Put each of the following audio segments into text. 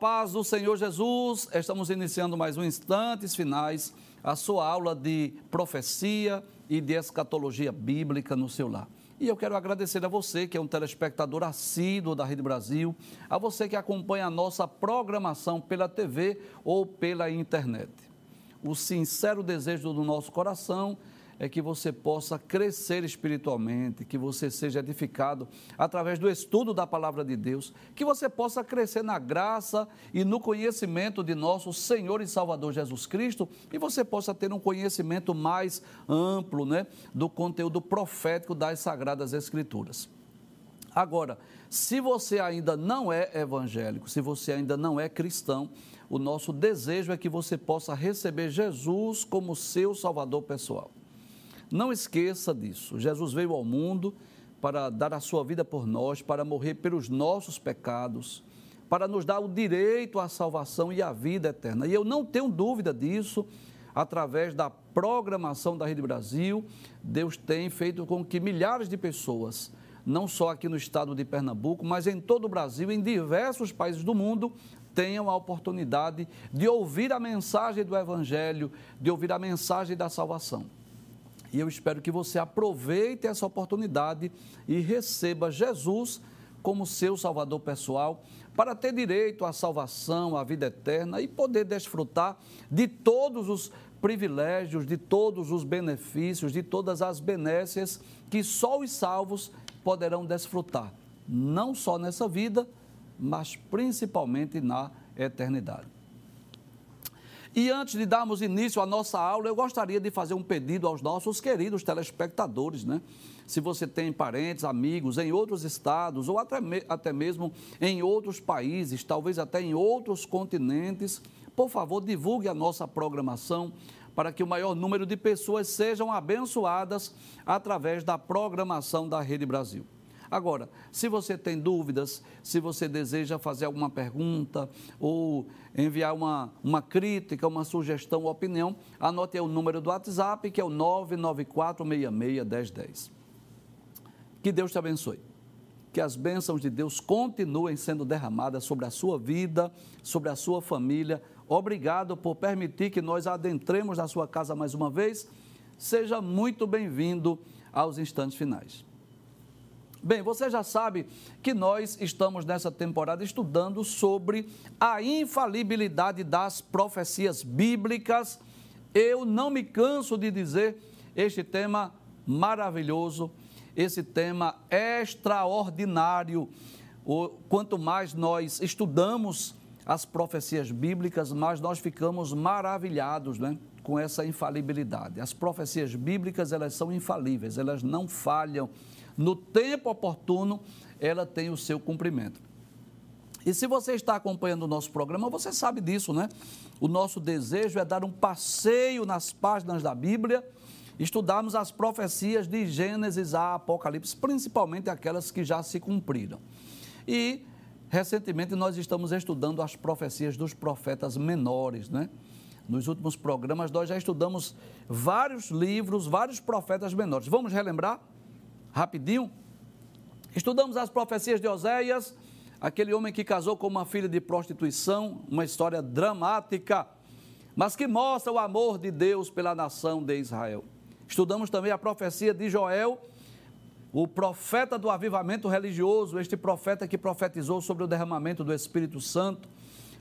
Paz do Senhor Jesus, estamos iniciando mais um Instantes Finais, a sua aula de profecia e de escatologia bíblica no seu lar. E eu quero agradecer a você que é um telespectador assíduo da Rede Brasil, a você que acompanha a nossa programação pela TV ou pela internet. O sincero desejo do nosso coração é que você possa crescer espiritualmente, que você seja edificado através do estudo da palavra de Deus, que você possa crescer na graça e no conhecimento de nosso Senhor e Salvador Jesus Cristo e você possa ter um conhecimento mais amplo né, do conteúdo profético das Sagradas Escrituras. Agora, se você ainda não é evangélico, se você ainda não é cristão, o nosso desejo é que você possa receber Jesus como seu Salvador pessoal. Não esqueça disso. Jesus veio ao mundo para dar a sua vida por nós, para morrer pelos nossos pecados, para nos dar o direito à salvação e à vida eterna. E eu não tenho dúvida disso, através da programação da Rede Brasil, Deus tem feito com que milhares de pessoas, não só aqui no estado de Pernambuco, mas em todo o Brasil, em diversos países do mundo, tenham a oportunidade de ouvir a mensagem do Evangelho, de ouvir a mensagem da salvação. E eu espero que você aproveite essa oportunidade e receba Jesus como seu Salvador pessoal, para ter direito à salvação, à vida eterna e poder desfrutar de todos os privilégios, de todos os benefícios, de todas as benécias que só os salvos poderão desfrutar, não só nessa vida, mas principalmente na eternidade. E antes de darmos início à nossa aula, eu gostaria de fazer um pedido aos nossos queridos telespectadores, né? Se você tem parentes, amigos em outros estados ou até, até mesmo em outros países, talvez até em outros continentes, por favor, divulgue a nossa programação para que o maior número de pessoas sejam abençoadas através da programação da Rede Brasil. Agora, se você tem dúvidas, se você deseja fazer alguma pergunta ou enviar uma, uma crítica, uma sugestão ou opinião, anote aí o número do WhatsApp, que é o 994661010. Que Deus te abençoe. Que as bênçãos de Deus continuem sendo derramadas sobre a sua vida, sobre a sua família. Obrigado por permitir que nós adentremos na sua casa mais uma vez. Seja muito bem-vindo aos instantes finais. Bem, você já sabe que nós estamos nessa temporada estudando sobre a infalibilidade das profecias bíblicas. Eu não me canso de dizer este tema maravilhoso, esse tema extraordinário. Quanto mais nós estudamos as profecias bíblicas, mais nós ficamos maravilhados né, com essa infalibilidade. As profecias bíblicas, elas são infalíveis, elas não falham no tempo oportuno, ela tem o seu cumprimento. E se você está acompanhando o nosso programa, você sabe disso, né? O nosso desejo é dar um passeio nas páginas da Bíblia, estudarmos as profecias de Gênesis a Apocalipse, principalmente aquelas que já se cumpriram. E recentemente nós estamos estudando as profecias dos profetas menores, né? Nos últimos programas nós já estudamos vários livros, vários profetas menores. Vamos relembrar? Rapidinho. Estudamos as profecias de Oséias, aquele homem que casou com uma filha de prostituição, uma história dramática, mas que mostra o amor de Deus pela nação de Israel. Estudamos também a profecia de Joel, o profeta do avivamento religioso, este profeta que profetizou sobre o derramamento do Espírito Santo.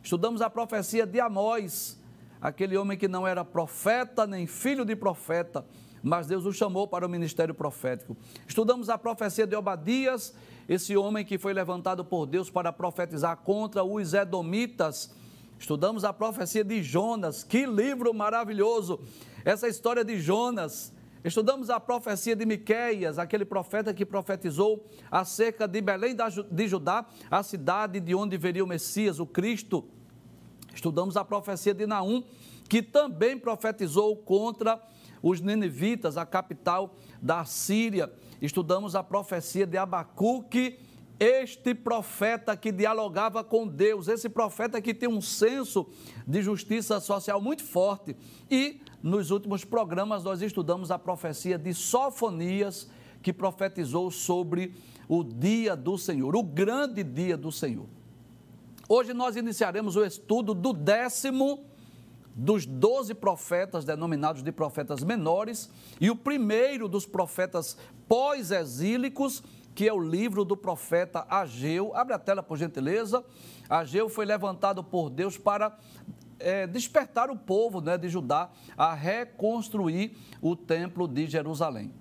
Estudamos a profecia de Amós, aquele homem que não era profeta nem filho de profeta, mas Deus o chamou para o ministério profético. Estudamos a profecia de Obadias, esse homem que foi levantado por Deus para profetizar contra os edomitas. Estudamos a profecia de Jonas, que livro maravilhoso! Essa história de Jonas. Estudamos a profecia de Miqueias, aquele profeta que profetizou acerca de Belém de Judá, a cidade de onde viria o Messias, o Cristo. Estudamos a profecia de Naum, que também profetizou contra os ninivitas, a capital da Síria. Estudamos a profecia de Abacuque, este profeta que dialogava com Deus, esse profeta que tem um senso de justiça social muito forte. E nos últimos programas nós estudamos a profecia de Sofonias, que profetizou sobre o dia do Senhor, o grande dia do Senhor. Hoje nós iniciaremos o estudo do décimo dos doze profetas denominados de profetas menores e o primeiro dos profetas pós-exílicos, que é o livro do profeta Ageu. Abre a tela, por gentileza. Ageu foi levantado por Deus para é, despertar o povo né, de Judá a reconstruir o templo de Jerusalém.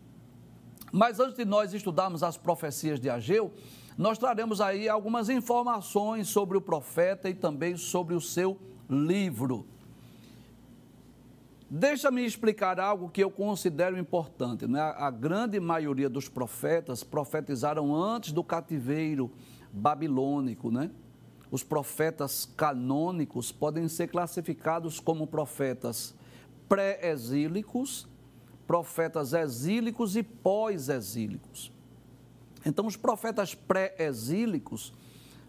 Mas antes de nós estudarmos as profecias de Ageu, nós traremos aí algumas informações sobre o profeta e também sobre o seu livro. Deixa-me explicar algo que eu considero importante. Né? A grande maioria dos profetas profetizaram antes do cativeiro babilônico. Né? Os profetas canônicos podem ser classificados como profetas pré-exílicos, profetas exílicos e pós-exílicos. Então, os profetas pré-exílicos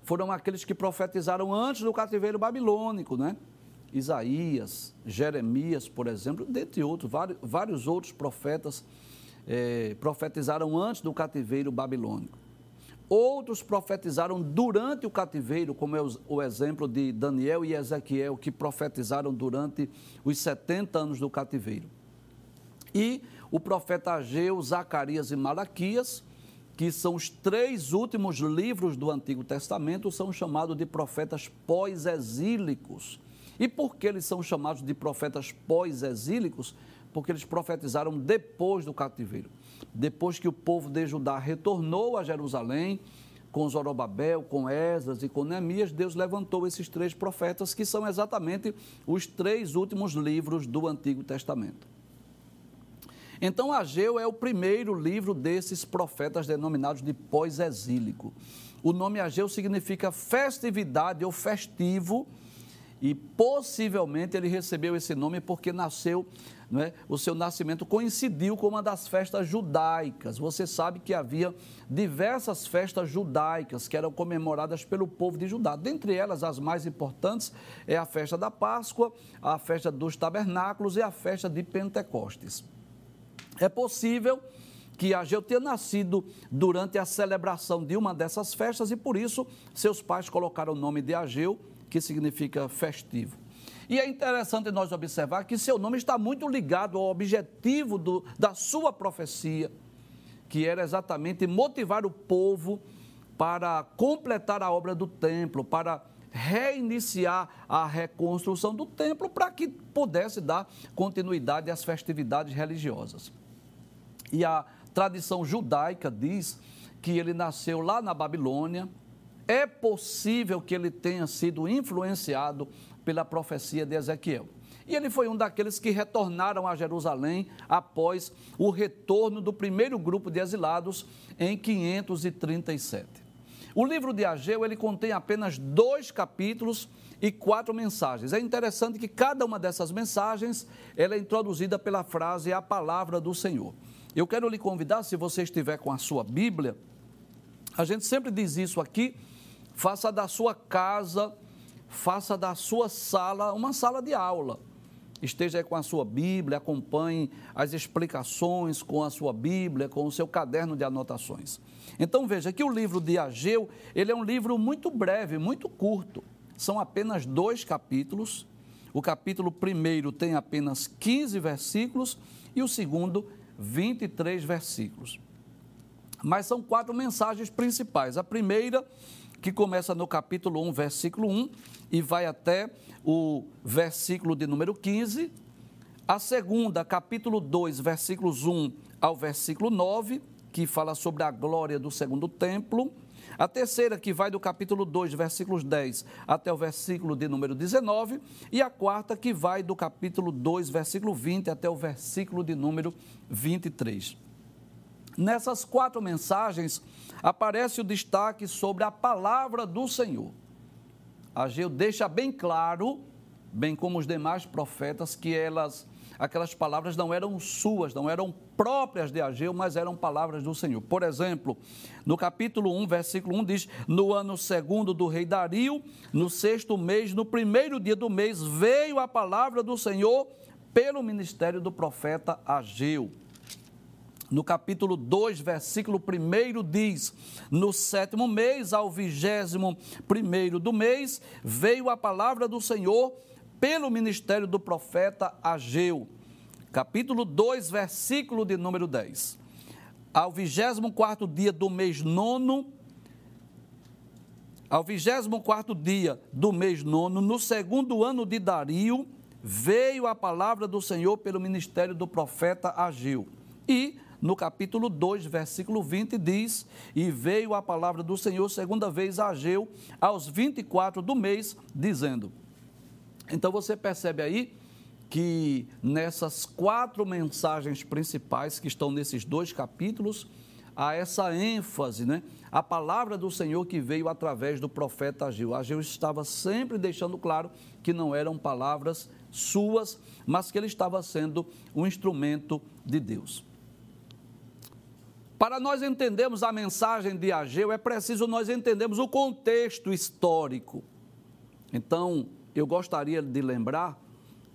foram aqueles que profetizaram antes do cativeiro babilônico, né? Isaías, Jeremias, por exemplo, dentre outros, vários, outros profetas é, profetizaram antes do cativeiro babilônico. Outros profetizaram durante o cativeiro, como é o, o exemplo de Daniel e Ezequiel, que profetizaram durante os 70 anos do cativeiro. E o profeta Ageu, Zacarias e Malaquias, que são os três últimos livros do Antigo Testamento, são chamados de profetas pós-exílicos. E por que eles são chamados de profetas pós-exílicos? Porque eles profetizaram depois do cativeiro. Depois que o povo de Judá retornou a Jerusalém, com Zorobabel, com Esdras e com Neemias, Deus levantou esses três profetas, que são exatamente os três últimos livros do Antigo Testamento. Então, Ageu é o primeiro livro desses profetas denominados de pós-exílico. O nome Ageu significa festividade ou festivo, e possivelmente ele recebeu esse nome porque nasceu, não é? o seu nascimento coincidiu com uma das festas judaicas. Você sabe que havia diversas festas judaicas que eram comemoradas pelo povo de Judá. Dentre elas, as mais importantes é a festa da Páscoa, a festa dos tabernáculos e a festa de Pentecostes. É possível que Ageu tenha nascido durante a celebração de uma dessas festas e por isso seus pais colocaram o nome de Ageu, que significa festivo. E é interessante nós observar que seu nome está muito ligado ao objetivo do, da sua profecia, que era exatamente motivar o povo para completar a obra do templo, para reiniciar a reconstrução do templo, para que pudesse dar continuidade às festividades religiosas. E a tradição judaica diz que ele nasceu lá na Babilônia. É possível que ele tenha sido influenciado pela profecia de Ezequiel. E ele foi um daqueles que retornaram a Jerusalém após o retorno do primeiro grupo de exilados em 537. O livro de Ageu ele contém apenas dois capítulos e quatro mensagens. É interessante que cada uma dessas mensagens ela é introduzida pela frase a palavra do Senhor. Eu quero lhe convidar, se você estiver com a sua Bíblia, a gente sempre diz isso aqui, faça da sua casa, faça da sua sala uma sala de aula. Esteja aí com a sua Bíblia, acompanhe as explicações com a sua Bíblia, com o seu caderno de anotações. Então veja que o livro de Ageu, ele é um livro muito breve, muito curto. São apenas dois capítulos. O capítulo primeiro tem apenas 15 versículos e o segundo 23 versículos. Mas são quatro mensagens principais. A primeira, que começa no capítulo 1, versículo 1, e vai até o versículo de número 15. A segunda, capítulo 2, versículos 1 ao versículo 9, que fala sobre a glória do segundo templo. A terceira, que vai do capítulo 2, versículos 10 até o versículo de número 19. E a quarta, que vai do capítulo 2, versículo 20 até o versículo de número 23. Nessas quatro mensagens, aparece o destaque sobre a palavra do Senhor. Ageu deixa bem claro, bem como os demais profetas, que elas aquelas palavras não eram suas, não eram próprias de Ageu, mas eram palavras do Senhor. Por exemplo, no capítulo 1, versículo 1 diz: No ano segundo do rei Dario, no sexto mês, no primeiro dia do mês, veio a palavra do Senhor pelo ministério do profeta Ageu. No capítulo 2, versículo 1, diz: No sétimo mês, ao vigésimo primeiro do mês, veio a palavra do Senhor pelo ministério do profeta Ageu. Capítulo 2, versículo de número 10. Ao vigésimo quarto dia do mês nono, ao vigésimo quarto dia do mês nono, no segundo ano de Dario, veio a palavra do Senhor pelo ministério do profeta Ageu. E no capítulo 2, versículo 20, diz: E veio a palavra do Senhor segunda vez a Ageu, aos 24 do mês, dizendo. Então você percebe aí que nessas quatro mensagens principais que estão nesses dois capítulos, há essa ênfase, né? A palavra do Senhor que veio através do profeta Ageu. Ageu estava sempre deixando claro que não eram palavras suas, mas que ele estava sendo um instrumento de Deus. Para nós entendermos a mensagem de Ageu, é preciso nós entendermos o contexto histórico. Então, eu gostaria de lembrar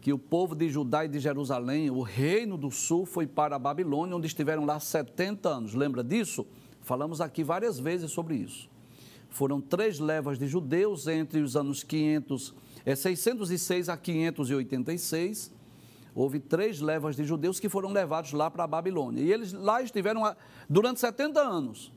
que o povo de Judá e de Jerusalém, o reino do sul, foi para a Babilônia, onde estiveram lá 70 anos. Lembra disso? Falamos aqui várias vezes sobre isso. Foram três levas de judeus entre os anos 500, é, 606 a 586 houve três levas de judeus que foram levados lá para a Babilônia. E eles lá estiveram durante 70 anos.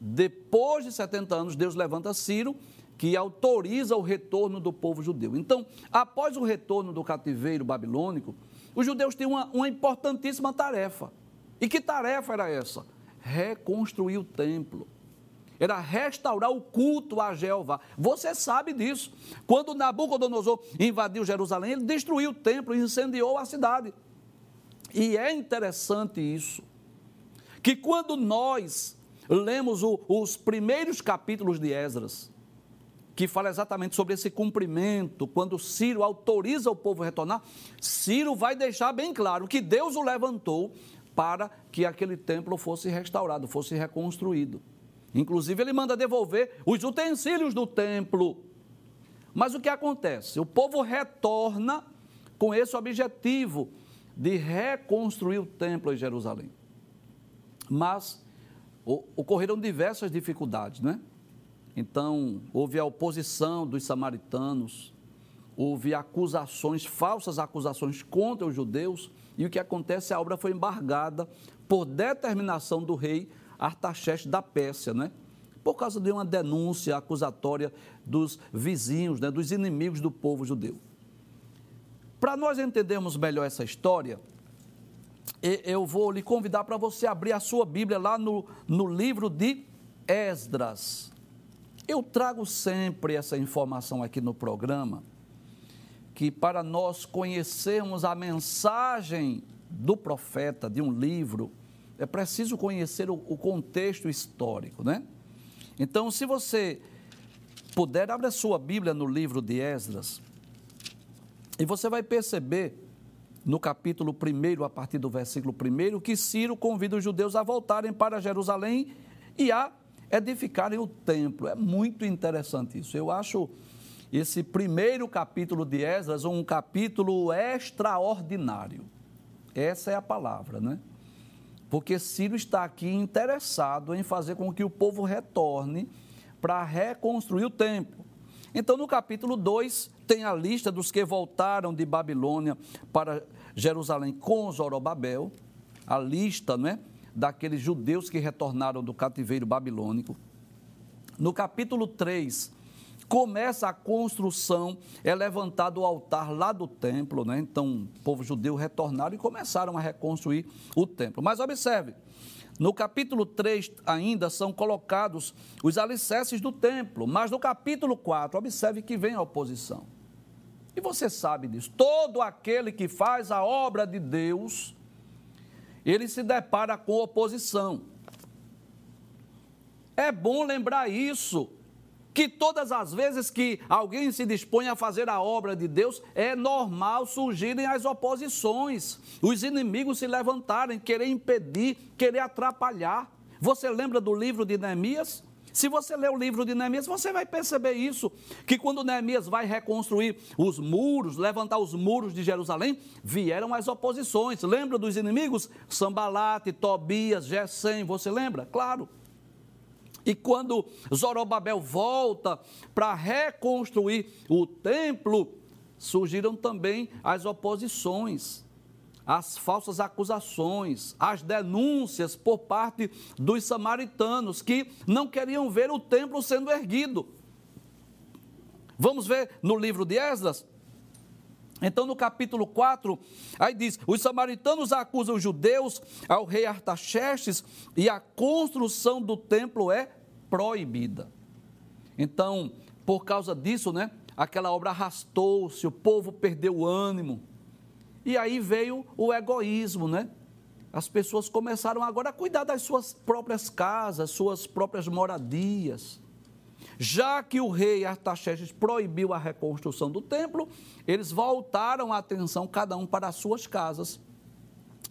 Depois de 70 anos, Deus levanta Ciro, que autoriza o retorno do povo judeu. Então, após o retorno do cativeiro babilônico, os judeus têm uma, uma importantíssima tarefa. E que tarefa era essa? Reconstruir o templo era restaurar o culto a Jeová. Você sabe disso. Quando Nabucodonosor invadiu Jerusalém, ele destruiu o templo e incendiou a cidade. E é interessante isso, que quando nós lemos o, os primeiros capítulos de Esdras, que fala exatamente sobre esse cumprimento, quando Ciro autoriza o povo a retornar, Ciro vai deixar bem claro que Deus o levantou para que aquele templo fosse restaurado, fosse reconstruído. Inclusive, ele manda devolver os utensílios do templo. Mas o que acontece? O povo retorna com esse objetivo de reconstruir o templo em Jerusalém. Mas ocorreram diversas dificuldades, né? Então, houve a oposição dos samaritanos, houve acusações, falsas acusações contra os judeus, e o que acontece? A obra foi embargada por determinação do rei Artaxerxes da Pérsia, né? Por causa de uma denúncia acusatória dos vizinhos, né, dos inimigos do povo judeu. Para nós entendermos melhor essa história, eu vou lhe convidar para você abrir a sua Bíblia lá no, no livro de Esdras. Eu trago sempre essa informação aqui no programa, que para nós conhecermos a mensagem do profeta de um livro, é preciso conhecer o, o contexto histórico, né? Então, se você puder, abra a sua Bíblia no livro de Esdras e você vai perceber no capítulo 1, a partir do versículo 1, que Ciro convida os judeus a voltarem para Jerusalém e a edificarem o templo. É muito interessante isso. Eu acho esse primeiro capítulo de Esdras um capítulo extraordinário. Essa é a palavra, né? Porque Ciro está aqui interessado em fazer com que o povo retorne para reconstruir o templo. Então, no capítulo 2, tem a lista dos que voltaram de Babilônia para Jerusalém com Zorobabel, a lista né, daqueles judeus que retornaram do cativeiro babilônico. No capítulo 3, começa a construção, é levantado o altar lá do templo, né? Então, o povo judeu retornaram e começaram a reconstruir o templo. Mas observe, no capítulo 3 ainda são colocados os alicerces do templo, mas no capítulo 4, observe que vem a oposição. E você sabe disso. Todo aquele que faz a obra de Deus, ele se depara com oposição. É bom lembrar isso que todas as vezes que alguém se dispõe a fazer a obra de Deus, é normal surgirem as oposições, os inimigos se levantarem, querer impedir, querer atrapalhar. Você lembra do livro de Neemias? Se você ler o livro de Neemias, você vai perceber isso, que quando Neemias vai reconstruir os muros, levantar os muros de Jerusalém, vieram as oposições. Lembra dos inimigos? Sambalate, Tobias, Gesem, você lembra? Claro. E quando Zorobabel volta para reconstruir o templo, surgiram também as oposições as falsas acusações, as denúncias por parte dos samaritanos que não queriam ver o templo sendo erguido. Vamos ver no livro de Esdras? Então, no capítulo 4, aí diz: os samaritanos acusam os judeus ao rei Artaxerxes e a construção do templo é proibida. Então, por causa disso, né, aquela obra arrastou-se, o povo perdeu o ânimo. E aí veio o egoísmo, né? As pessoas começaram agora a cuidar das suas próprias casas, suas próprias moradias. Já que o rei Artaxerxes proibiu a reconstrução do templo, eles voltaram a atenção cada um para as suas casas.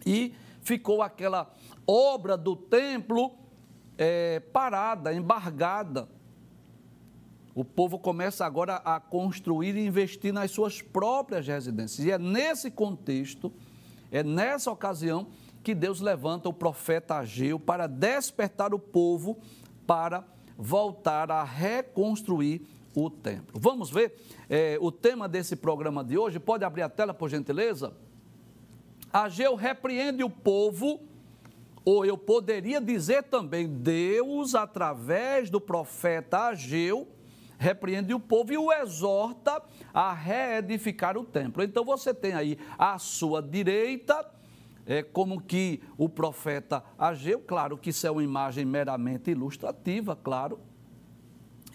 E ficou aquela obra do templo é, parada, embargada. O povo começa agora a construir e investir nas suas próprias residências. E é nesse contexto, é nessa ocasião, que Deus levanta o profeta Ageu para despertar o povo para voltar a reconstruir o templo. Vamos ver é, o tema desse programa de hoje? Pode abrir a tela, por gentileza? Ageu repreende o povo, ou eu poderia dizer também, Deus, através do profeta Ageu, repreende o povo e o exorta a reedificar o templo. Então você tem aí à sua direita, é, como que o profeta Ageu, claro que isso é uma imagem meramente ilustrativa, claro,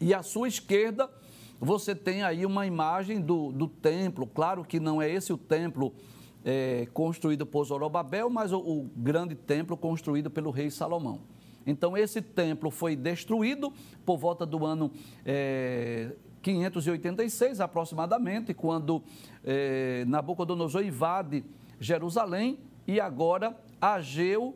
e à sua esquerda você tem aí uma imagem do, do templo, claro que não é esse o templo é, construído por Zorobabel, mas o, o grande templo construído pelo rei Salomão. Então, esse templo foi destruído por volta do ano é, 586 aproximadamente, quando é, Nabucodonosor invade Jerusalém e agora Ageu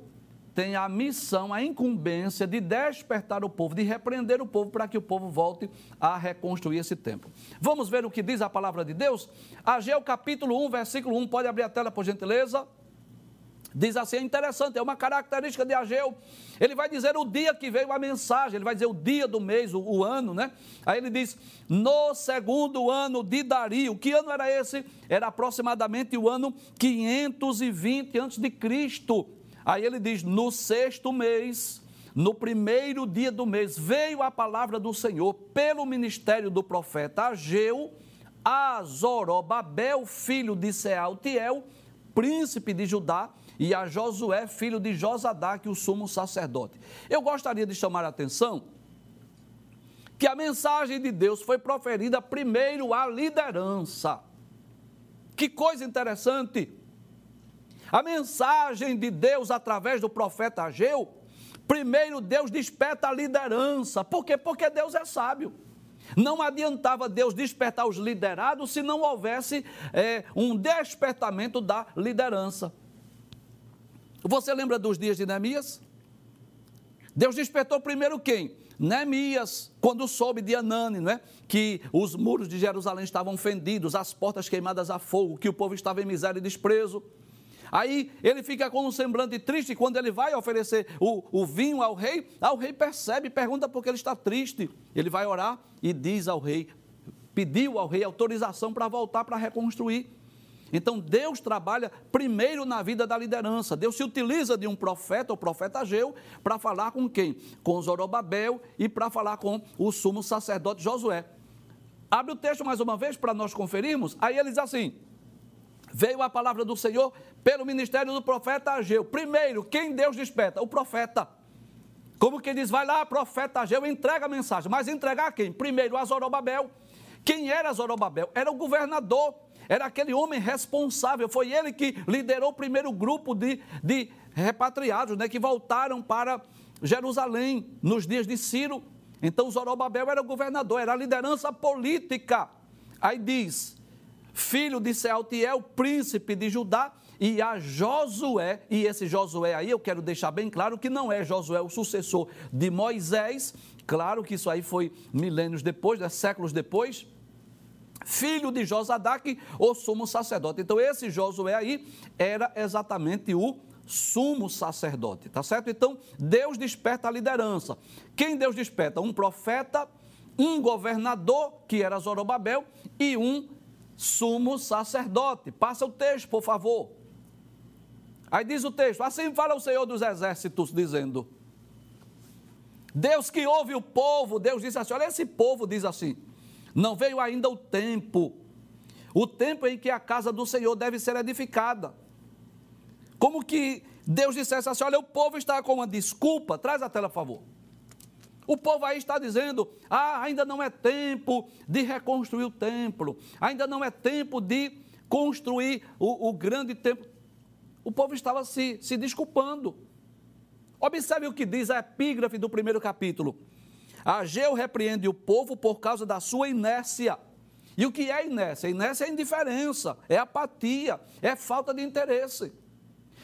tem a missão, a incumbência de despertar o povo, de repreender o povo para que o povo volte a reconstruir esse templo. Vamos ver o que diz a palavra de Deus? Ageu capítulo 1, versículo 1, pode abrir a tela por gentileza? Diz assim, é interessante, é uma característica de Ageu. Ele vai dizer o dia que veio a mensagem, ele vai dizer o dia do mês, o, o, ano, né? Aí ele diz, no segundo ano de Dario. Que ano era esse? Era aproximadamente o ano 520 a.C. Aí ele diz, no sexto mês, no primeiro dia do mês, veio a palavra do Senhor pelo ministério do profeta Ageu a Zorobabel, filho de Sealtiel, príncipe de Judá, e a Josué, filho de Josadaque, o sumo sacerdote. Eu gostaria de chamar a atenção que a mensagem de Deus foi proferida primeiro à liderança. Que coisa interessante! A mensagem de Deus através do profeta Ageu, primeiro Deus desperta a liderança. Por quê? Porque Deus é sábio. Não adiantava Deus despertar os liderados se não houvesse é, um despertamento da liderança. Você lembra dos dias de Neemias? Deus despertou primeiro quem? Neemias, quando soube de Anani, não é? que os muros de Jerusalém estavam fendidos, as portas queimadas a fogo, que o povo estava em miséria e desprezo. Aí ele fica com um semblante triste quando ele vai oferecer o, o vinho ao rei. Ah, o rei percebe, pergunta por que ele está triste. Ele vai orar e diz ao rei, pediu ao rei autorização para voltar para reconstruir. Então Deus trabalha primeiro na vida da liderança. Deus se utiliza de um profeta, o profeta Ageu, para falar com quem? Com Zorobabel e para falar com o sumo sacerdote Josué. Abre o texto mais uma vez para nós conferirmos. Aí ele diz assim: Veio a palavra do Senhor pelo ministério do profeta Ageu. Primeiro, quem Deus desperta? O profeta. Como que diz, vai lá, profeta Ageu, entrega a mensagem. Mas entregar a quem? Primeiro a Zorobabel. Quem era Zorobabel? Era o governador era aquele homem responsável, foi ele que liderou o primeiro grupo de, de repatriados, né, que voltaram para Jerusalém nos dias de Ciro. Então Zorobabel era o governador, era a liderança política. Aí diz, filho de Sealtiel, príncipe de Judá, e a Josué, e esse Josué aí eu quero deixar bem claro que não é Josué o sucessor de Moisés, Claro que isso aí foi milênios depois, né, séculos depois. Filho de Josadaque, o sumo sacerdote. Então, esse Josué aí era exatamente o sumo sacerdote, tá certo? Então, Deus desperta a liderança. Quem Deus desperta? Um profeta, um governador, que era Zorobabel, e um sumo sacerdote. Passa o texto, por favor. Aí diz o texto: Assim fala o Senhor dos Exércitos, dizendo: Deus que ouve o povo, Deus disse assim: Olha, esse povo diz assim: Não veio ainda o tempo, o tempo em que a casa do Senhor deve ser edificada. Como que Deus dissesse assim: Olha, o povo está com uma desculpa, traz a tela, por favor. O povo aí está dizendo: ah, ainda não é tempo de reconstruir o templo, ainda não é tempo de construir o, o grande templo. O povo estava se, se desculpando. Observe o que diz a epígrafe do primeiro capítulo. Ageu repreende o povo por causa da sua inércia. E o que é inércia? Inércia é indiferença, é apatia, é falta de interesse.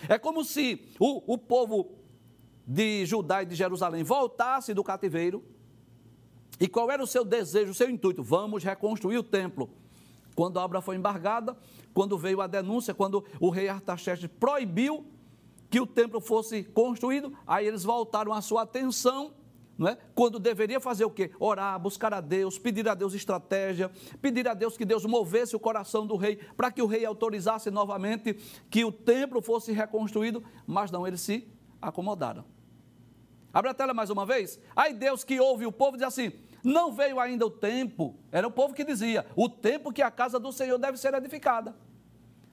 É como se o, o povo de Judá e de Jerusalém voltasse do cativeiro. E qual era o seu desejo, o seu intuito? Vamos reconstruir o templo. Quando a obra foi embargada, quando veio a denúncia, quando o rei Artaxerxes proibiu que o templo fosse construído, aí eles voltaram a sua atenção, não é? quando deveria fazer o quê? Orar, buscar a Deus, pedir a Deus estratégia, pedir a Deus que Deus movesse o coração do rei, para que o rei autorizasse novamente que o templo fosse reconstruído, mas não, eles se acomodaram. Abre a tela mais uma vez. Aí Deus que ouve o povo diz assim: não veio ainda o tempo, era o povo que dizia, o tempo que a casa do Senhor deve ser edificada.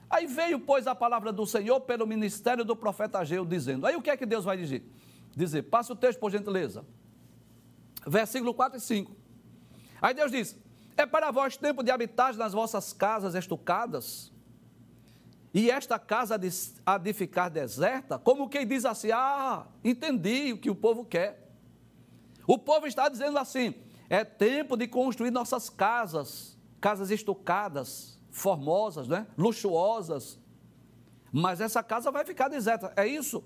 Aí veio, pois, a palavra do Senhor pelo ministério do profeta Ageu, dizendo. Aí o que é que Deus vai dizer? Dizer, passa o texto, por gentileza. Versículo 4 e 5. Aí Deus diz: É para vós tempo de habitar nas vossas casas estucadas, e esta casa há de ficar deserta, como quem diz assim: Ah, entendi o que o povo quer. O povo está dizendo assim: é tempo de construir nossas casas, casas estucadas, formosas, né? luxuosas. Mas essa casa vai ficar deserta, é isso?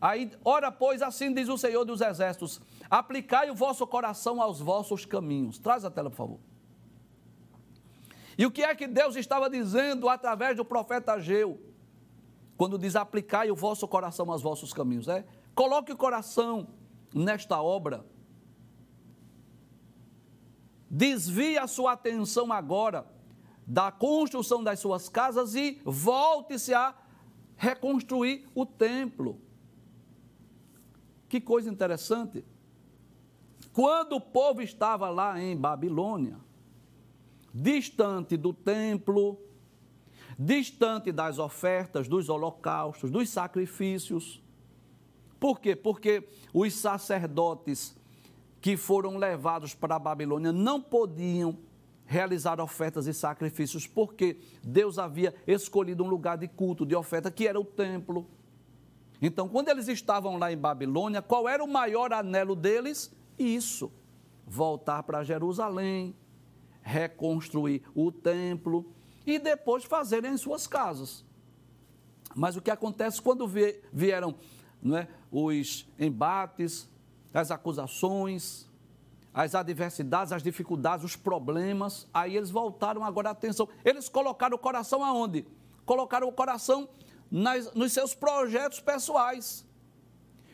Aí, ora, pois, assim diz o Senhor dos Exércitos: aplicai o vosso coração aos vossos caminhos. Traz a tela, por favor. E o que é que Deus estava dizendo através do profeta Ageu? Quando diz aplicai o vosso coração aos vossos caminhos, é? Coloque o coração nesta obra. Desvie a sua atenção agora da construção das suas casas e volte-se a reconstruir o templo. Que coisa interessante. Quando o povo estava lá em Babilônia, distante do templo, distante das ofertas, dos holocaustos, dos sacrifícios. Por quê? Porque os sacerdotes que foram levados para a Babilônia não podiam realizar ofertas e sacrifícios, porque Deus havia escolhido um lugar de culto, de oferta, que era o templo. Então, quando eles estavam lá em Babilônia, qual era o maior anelo deles? Isso, voltar para Jerusalém, reconstruir o templo e depois fazerem em suas casas. Mas o que acontece quando vieram é, os embates, as acusações, as adversidades, as dificuldades, os problemas, aí eles voltaram agora a atenção. Eles colocaram o coração aonde? Colocaram o coração nas, nos seus projetos pessoais.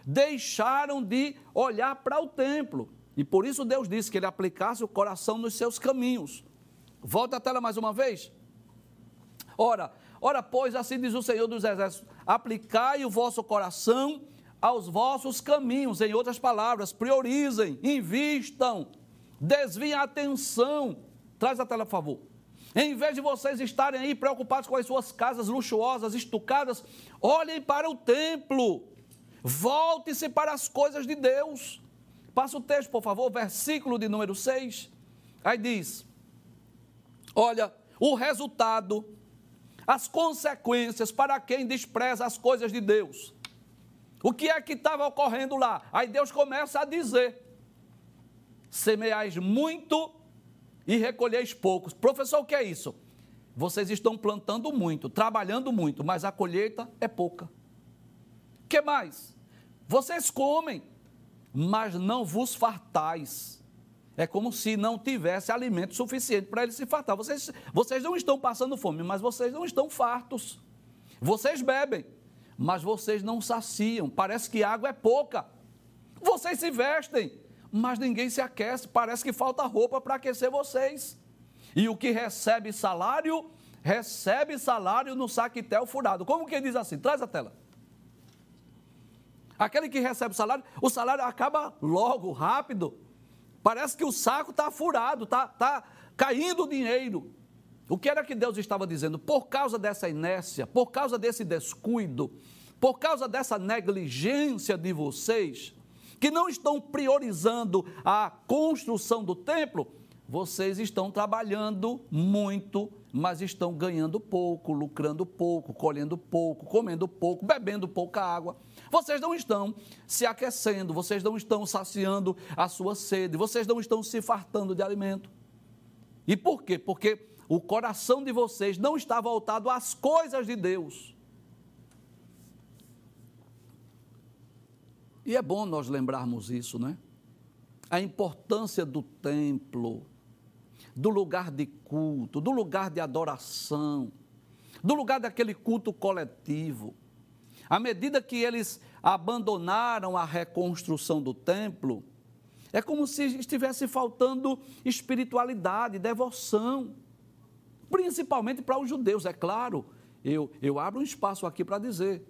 Deixaram de olhar para o templo. E por isso Deus disse que ele aplicasse o coração nos seus caminhos. Volta a tela mais uma vez. Ora, ora, pois, assim diz o Senhor dos Exércitos: aplicai o vosso coração aos vossos caminhos. Em outras palavras, priorizem, invistam, desviem a atenção. Traz a tela, por favor. Em vez de vocês estarem aí preocupados com as suas casas luxuosas, estucadas, olhem para o templo. Volte-se para as coisas de Deus. Passa o texto, por favor, versículo de número 6. Aí diz: Olha, o resultado, as consequências para quem despreza as coisas de Deus. O que é que estava ocorrendo lá? Aí Deus começa a dizer: semeais muito e recolheis poucos. Professor, o que é isso? Vocês estão plantando muito, trabalhando muito, mas a colheita é pouca. O que mais? Vocês comem, mas não vos fartais. É como se não tivesse alimento suficiente para ele se fartar. Vocês, vocês não estão passando fome, mas vocês não estão fartos. Vocês bebem, mas vocês não saciam. Parece que água é pouca. Vocês se vestem, mas ninguém se aquece. Parece que falta roupa para aquecer vocês. E o que recebe salário, recebe salário no saquetel furado. Como que diz assim? Traz a tela. Aquele que recebe salário, o salário acaba logo, rápido. Parece que o saco está furado, está tá caindo o dinheiro. O que era que Deus estava dizendo? Por causa dessa inércia, por causa desse descuido, por causa dessa negligência de vocês, que não estão priorizando a construção do templo, vocês estão trabalhando muito, mas estão ganhando pouco, lucrando pouco, colhendo pouco, comendo pouco, bebendo pouca água. Vocês não estão se aquecendo, vocês não estão saciando a sua sede, vocês não estão se fartando de alimento. E por quê? Porque o coração de vocês não está voltado às coisas de Deus. E é bom nós lembrarmos isso, né? A importância do templo, do lugar de culto, do lugar de adoração, do lugar daquele culto coletivo. À medida que eles abandonaram a reconstrução do templo, é como se estivesse faltando espiritualidade, devoção, principalmente para os judeus, é claro. Eu, eu abro um espaço aqui para dizer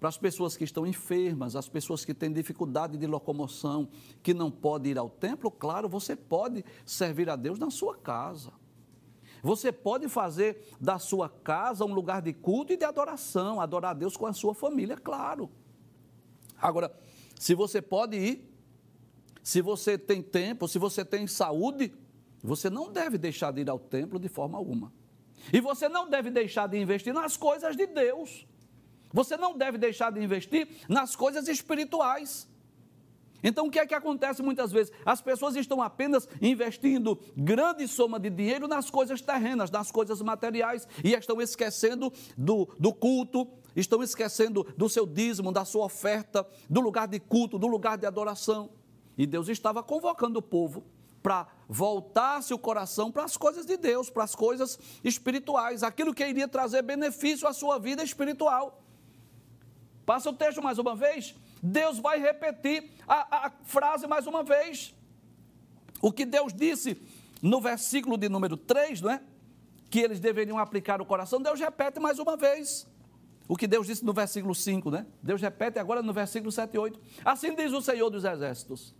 para as pessoas que estão enfermas, as pessoas que têm dificuldade de locomoção, que não podem ir ao templo, claro, você pode servir a Deus na sua casa. Você pode fazer da sua casa um lugar de culto e de adoração, adorar a Deus com a sua família, claro. Agora, se você pode ir, se você tem tempo, se você tem saúde, você não deve deixar de ir ao templo de forma alguma. E você não deve deixar de investir nas coisas de Deus. Você não deve deixar de investir nas coisas espirituais. Então, o que é que acontece muitas vezes? As pessoas estão apenas investindo grande soma de dinheiro nas coisas terrenas, nas coisas materiais, e estão esquecendo do, do culto, estão esquecendo do seu dízimo, da sua oferta, do lugar de culto, do lugar de adoração. E Deus estava convocando o povo para voltar-se o coração para as coisas de Deus, para as coisas espirituais, aquilo que iria trazer benefício à sua vida espiritual. Passa o texto mais uma vez. Deus vai repetir a, a frase mais uma vez. O que Deus disse no versículo de número 3, não é? Que eles deveriam aplicar o coração, Deus repete mais uma vez. O que Deus disse no versículo 5, né? Deus repete agora no versículo 7 e 8. Assim diz o Senhor dos Exércitos: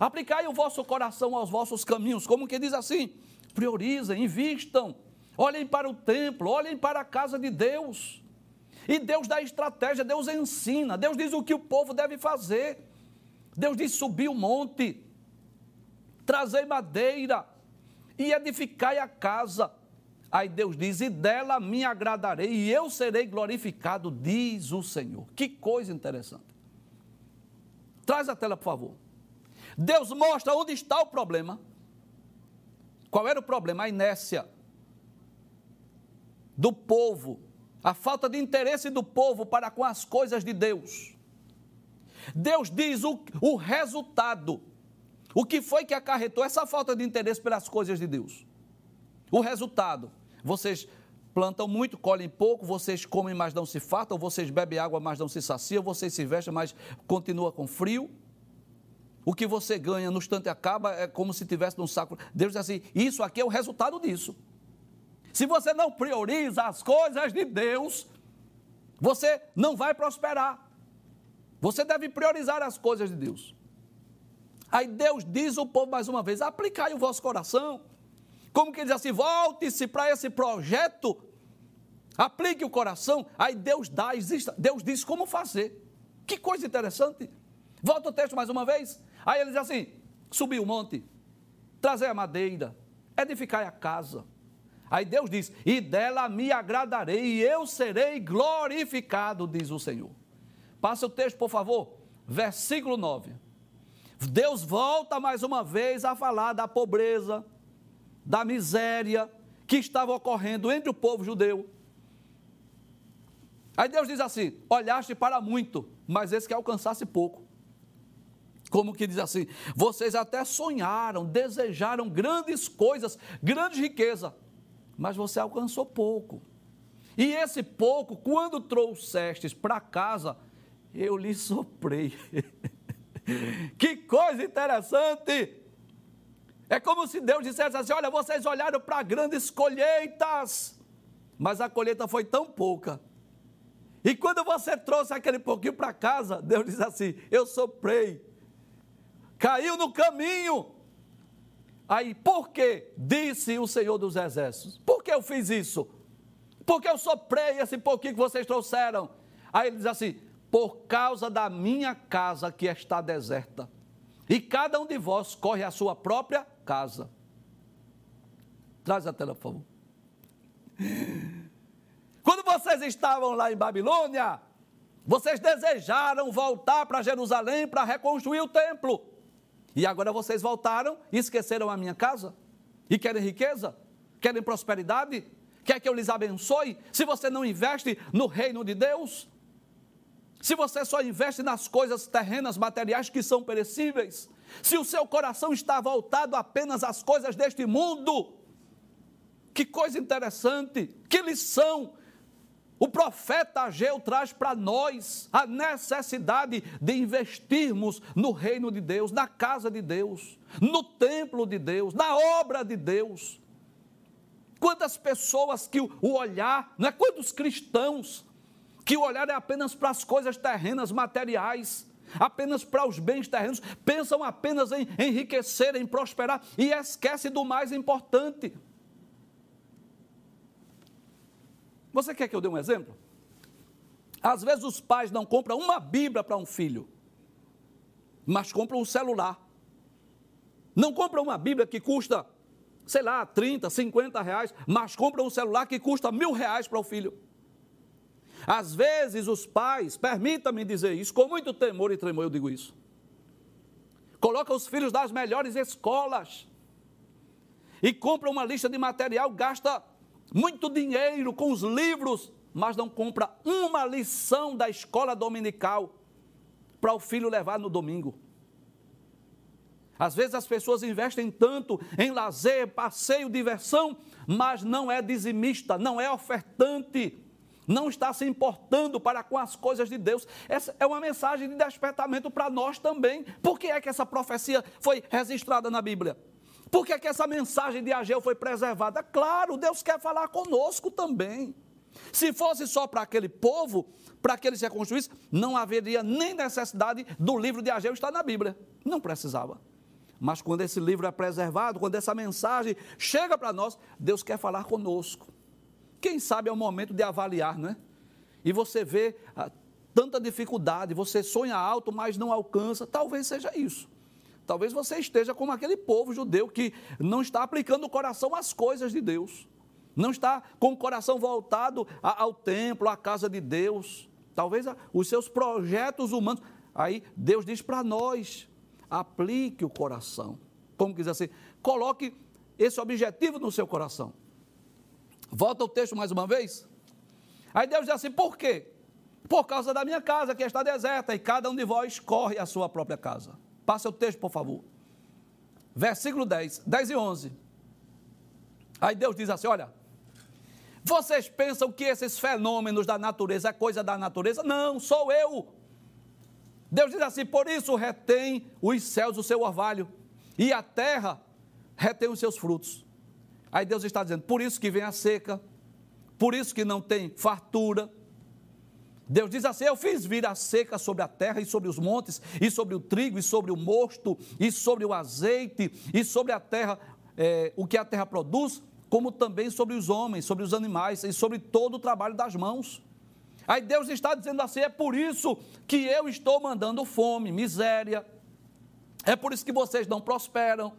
Aplicai o vosso coração aos vossos caminhos, como que diz assim: priorizem, invistam, olhem para o templo, olhem para a casa de Deus. E Deus dá estratégia, Deus ensina, Deus diz o que o povo deve fazer. Deus diz subir o monte, trazer madeira e edificai a casa. Aí Deus diz: E dela me agradarei, e eu serei glorificado, diz o Senhor. Que coisa interessante. Traz a tela, por favor. Deus mostra onde está o problema. Qual era o problema? A inércia do povo a falta de interesse do povo para com as coisas de Deus. Deus diz o, o resultado. O que foi que acarretou essa falta de interesse pelas coisas de Deus? O resultado. Vocês plantam muito, colhem pouco, vocês comem, mas não se fartam, vocês bebem água, mas não se saciam, vocês se vestem, mas continua com frio. O que você ganha no instante acaba, é como se tivesse num saco. Deus diz assim: isso aqui é o resultado disso. Se você não prioriza as coisas de Deus, você não vai prosperar. Você deve priorizar as coisas de Deus. Aí Deus diz ao povo mais uma vez: aplicai o vosso coração. Como que diz assim? Volte-se para esse projeto, aplique o coração. Aí Deus dá, Deus diz como fazer. Que coisa interessante. Volta o texto mais uma vez. Aí ele diz assim: subir o monte, trazer a madeira, edificar a casa Aí Deus diz: E dela me agradarei, e eu serei glorificado, diz o Senhor. Passa o texto, por favor. Versículo 9. Deus volta mais uma vez a falar da pobreza, da miséria que estava ocorrendo entre o povo judeu. Aí Deus diz assim: Olhaste para muito, mas esse que alcançasse pouco. Como que diz assim: vocês até sonharam, desejaram grandes coisas, grande riqueza, mas você alcançou pouco. E esse pouco, quando trouxestes para casa, eu lhe soprei. que coisa interessante! É como se Deus dissesse assim: olha, vocês olharam para grandes colheitas, mas a colheita foi tão pouca. E quando você trouxe aquele pouquinho para casa, Deus diz assim: eu soprei, caiu no caminho. Aí, por que? Disse o Senhor dos Exércitos. Por que eu fiz isso? Porque eu soprei esse pouquinho que vocês trouxeram. Aí ele diz assim: por causa da minha casa que está deserta. E cada um de vós corre à sua própria casa. Traz a tela, por favor. Quando vocês estavam lá em Babilônia, vocês desejaram voltar para Jerusalém para reconstruir o templo. E agora vocês voltaram e esqueceram a minha casa? E querem riqueza? Querem prosperidade? Quer que eu lhes abençoe? Se você não investe no reino de Deus, se você só investe nas coisas terrenas, materiais que são perecíveis, se o seu coração está voltado apenas às coisas deste mundo, que coisa interessante, que lição o profeta Ageu traz para nós a necessidade de investirmos no reino de Deus, na casa de Deus, no templo de Deus, na obra de Deus. Quantas pessoas que o olhar, não é quantos cristãos que o olhar é apenas para as coisas terrenas, materiais, apenas para os bens terrenos, pensam apenas em enriquecer, em prosperar e esquece do mais importante. Você quer que eu dê um exemplo? Às vezes os pais não compram uma Bíblia para um filho, mas compram um celular. Não compram uma Bíblia que custa, sei lá, 30, 50 reais, mas compram um celular que custa mil reais para o filho. Às vezes os pais, permita-me dizer isso, com muito temor e tremor eu digo isso, colocam os filhos das melhores escolas e compram uma lista de material, gasta muito dinheiro com os livros, mas não compra uma lição da escola dominical para o filho levar no domingo. Às vezes as pessoas investem tanto em lazer, passeio, diversão, mas não é dizimista, não é ofertante não está se importando para com as coisas de Deus. Essa é uma mensagem de despertamento para nós também. Por que é que essa profecia foi registrada na Bíblia? Por que é que essa mensagem de Ageu foi preservada? Claro, Deus quer falar conosco também. Se fosse só para aquele povo, para que ele se reconstruísse, não haveria nem necessidade do livro de Ageu estar na Bíblia. Não precisava. Mas quando esse livro é preservado, quando essa mensagem chega para nós, Deus quer falar conosco. Quem sabe é o momento de avaliar, não é? E você vê ah, tanta dificuldade, você sonha alto, mas não alcança. Talvez seja isso. Talvez você esteja como aquele povo judeu que não está aplicando o coração às coisas de Deus. Não está com o coração voltado ao templo, à casa de Deus. Talvez os seus projetos humanos. Aí Deus diz para nós: aplique o coração. Como quiser assim, coloque esse objetivo no seu coração. Volta o texto mais uma vez. Aí Deus diz assim: por quê? Por causa da minha casa que está deserta e cada um de vós corre à sua própria casa. Passa o texto, por favor. Versículo 10, 10 e 11. Aí Deus diz assim: olha, vocês pensam que esses fenômenos da natureza é coisa da natureza? Não, sou eu. Deus diz assim: por isso retém os céus o seu orvalho, e a terra retém os seus frutos. Aí Deus está dizendo: por isso que vem a seca, por isso que não tem fartura. Deus diz assim: Eu fiz vir a seca sobre a terra e sobre os montes, e sobre o trigo, e sobre o mosto, e sobre o azeite, e sobre a terra, é, o que a terra produz, como também sobre os homens, sobre os animais, e sobre todo o trabalho das mãos. Aí Deus está dizendo assim: é por isso que eu estou mandando fome, miséria, é por isso que vocês não prosperam,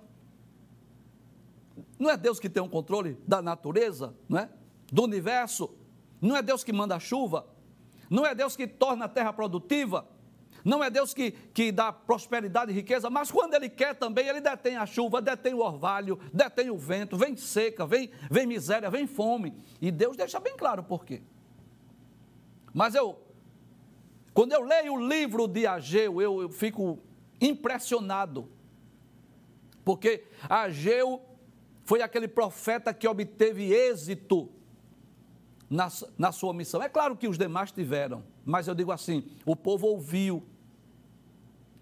não é Deus que tem o um controle da natureza, não é? Do universo? Não é Deus que manda a chuva? Não é Deus que torna a terra produtiva? Não é Deus que, que dá prosperidade e riqueza, mas quando Ele quer também, Ele detém a chuva, detém o orvalho, detém o vento, vem seca, vem, vem miséria, vem fome. E Deus deixa bem claro por quê. Mas eu, quando eu leio o livro de Ageu, eu, eu fico impressionado, porque Ageu foi aquele profeta que obteve êxito na, na sua missão. É claro que os demais tiveram, mas eu digo assim: o povo ouviu,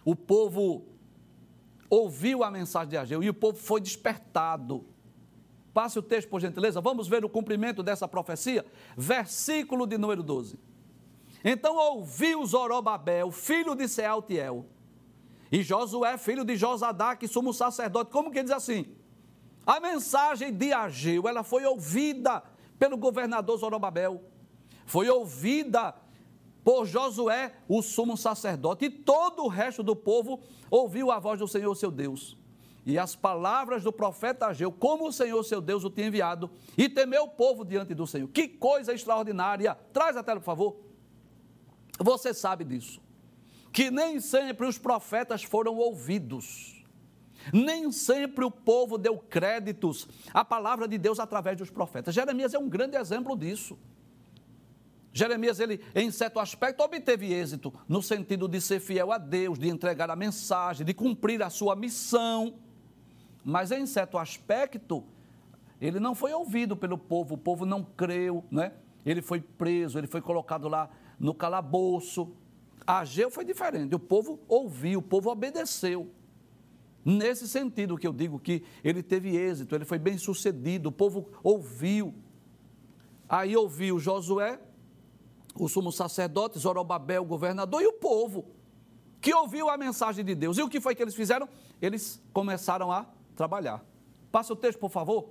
o povo ouviu a mensagem de Ageu e o povo foi despertado. Passe o texto, por gentileza. Vamos ver o cumprimento dessa profecia. Versículo de número 12. Então ouviu Zorobabel, filho de Sealtiel, e Josué, filho de Josadá, que sumo sacerdote. Como que diz assim? A mensagem de Ageu, ela foi ouvida pelo governador Zorobabel, foi ouvida por Josué, o sumo sacerdote, e todo o resto do povo ouviu a voz do Senhor seu Deus. E as palavras do profeta Ageu, como o Senhor seu Deus o tinha enviado, e temeu o povo diante do Senhor. Que coisa extraordinária! Traz a tela, por favor. Você sabe disso. Que nem sempre os profetas foram ouvidos. Nem sempre o povo deu créditos à palavra de Deus através dos profetas. Jeremias é um grande exemplo disso. Jeremias, ele, em certo aspecto, obteve êxito, no sentido de ser fiel a Deus, de entregar a mensagem, de cumprir a sua missão. Mas, em certo aspecto, ele não foi ouvido pelo povo, o povo não creu, né? ele foi preso, ele foi colocado lá no calabouço. Ageu foi diferente, o povo ouviu, o povo obedeceu. Nesse sentido que eu digo que ele teve êxito, ele foi bem sucedido, o povo ouviu. Aí ouviu Josué, o sumo sacerdote, Zorobabel, o governador, e o povo, que ouviu a mensagem de Deus. E o que foi que eles fizeram? Eles começaram a trabalhar. Passa o texto, por favor.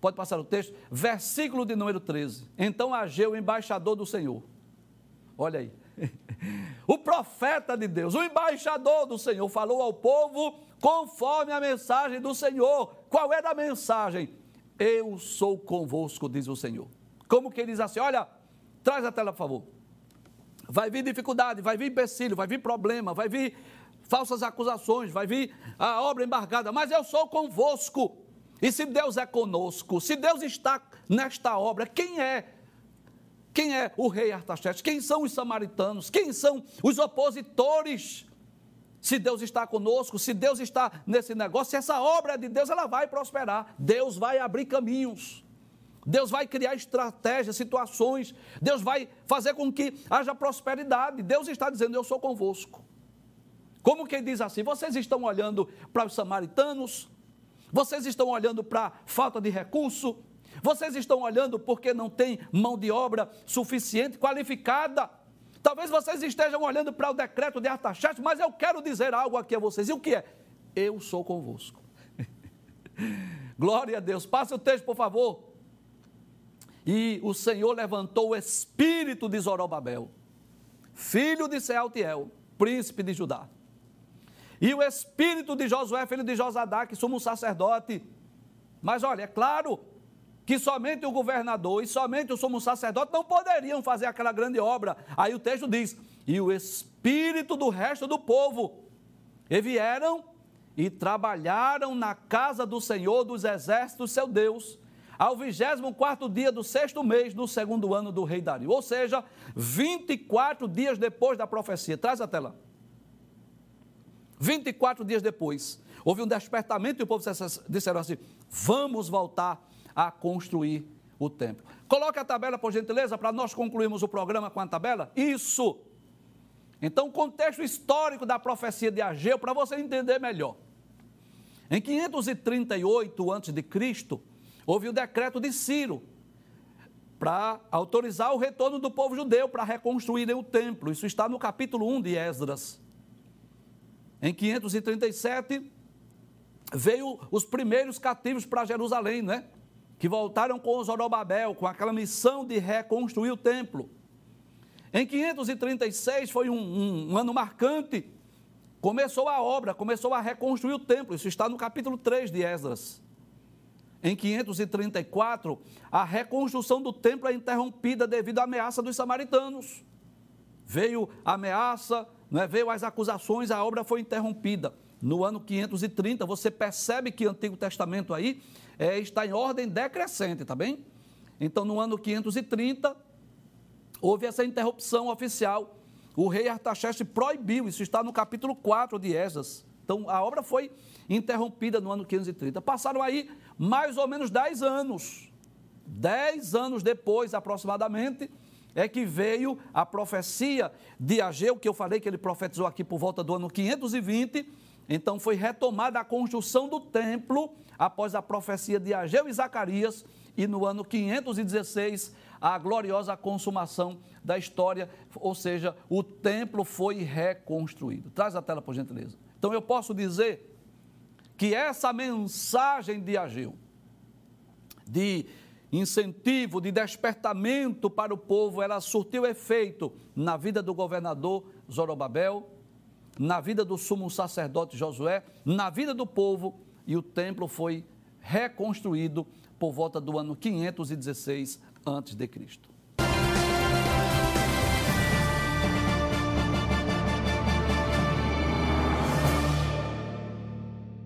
Pode passar o texto. Versículo de número 13. Então Ageu, embaixador do Senhor. Olha aí. O profeta de Deus, o embaixador do Senhor, falou ao povo conforme a mensagem do Senhor. Qual era a mensagem? Eu sou convosco, diz o Senhor. Como que ele diz assim? Olha, Traz a tela, por favor. Vai vir dificuldade, vai vir empecilho, vai vir problema, vai vir falsas acusações, vai vir a obra embargada, mas eu sou convosco. E se Deus é conosco, se Deus está nesta obra, quem é? Quem é o rei Artaxerxes? Quem são os samaritanos? Quem são os opositores? Se Deus está conosco, se Deus está nesse negócio, se essa obra é de Deus, ela vai prosperar. Deus vai abrir caminhos. Deus vai criar estratégias, situações, Deus vai fazer com que haja prosperidade. Deus está dizendo: Eu sou convosco. Como quem diz assim: vocês estão olhando para os samaritanos, vocês estão olhando para a falta de recurso, vocês estão olhando porque não tem mão de obra suficiente, qualificada. Talvez vocês estejam olhando para o decreto de Artaxerxes, mas eu quero dizer algo aqui a vocês. E o que é? Eu sou convosco. Glória a Deus. Passe o texto, por favor. E o Senhor levantou o espírito de Zorobabel, filho de Sealtiel, príncipe de Judá. E o espírito de Josué, filho de Josadá, que um sacerdote. Mas olha, é claro que somente o governador e somente o sumo sacerdote não poderiam fazer aquela grande obra. Aí o texto diz: e o espírito do resto do povo. E vieram e trabalharam na casa do Senhor dos exércitos, seu Deus, ao 24 dia do sexto mês do segundo ano do rei Dario. Ou seja, 24 dias depois da profecia. Traz a tela. 24 dias depois, houve um despertamento e o povo disseram assim: vamos voltar a construir o templo. Coloque a tabela, por gentileza, para nós concluirmos o programa com a tabela. Isso. Então, o contexto histórico da profecia de Ageu, para você entender melhor. Em 538 a.C., houve o decreto de Ciro para autorizar o retorno do povo judeu para reconstruírem o templo. Isso está no capítulo 1 de Esdras. Em 537, veio os primeiros cativos para Jerusalém, né? Que voltaram com Zorobabel, com aquela missão de reconstruir o templo. Em 536 foi um, um, um ano marcante. Começou a obra, começou a reconstruir o templo. Isso está no capítulo 3 de Esdras. Em 534, a reconstrução do templo é interrompida devido à ameaça dos samaritanos. Veio a ameaça, né, veio as acusações, a obra foi interrompida. No ano 530, você percebe que o Antigo Testamento aí é, está em ordem decrescente, tá bem? Então, no ano 530, houve essa interrupção oficial o rei Artaxerxes proibiu, isso está no capítulo 4 de Esdras. Então, a obra foi interrompida no ano 530. Passaram aí mais ou menos 10 anos. 10 anos depois, aproximadamente, é que veio a profecia de Ageu, que eu falei que ele profetizou aqui por volta do ano 520. Então, foi retomada a construção do templo após a profecia de Ageu e Zacarias. E no ano 516, a gloriosa consumação da história, ou seja, o templo foi reconstruído. Traz a tela, por gentileza. Então eu posso dizer que essa mensagem de Ageu, de incentivo, de despertamento para o povo, ela surtiu efeito na vida do governador Zorobabel, na vida do sumo sacerdote Josué, na vida do povo, e o templo foi reconstruído por volta do ano 516 a.C.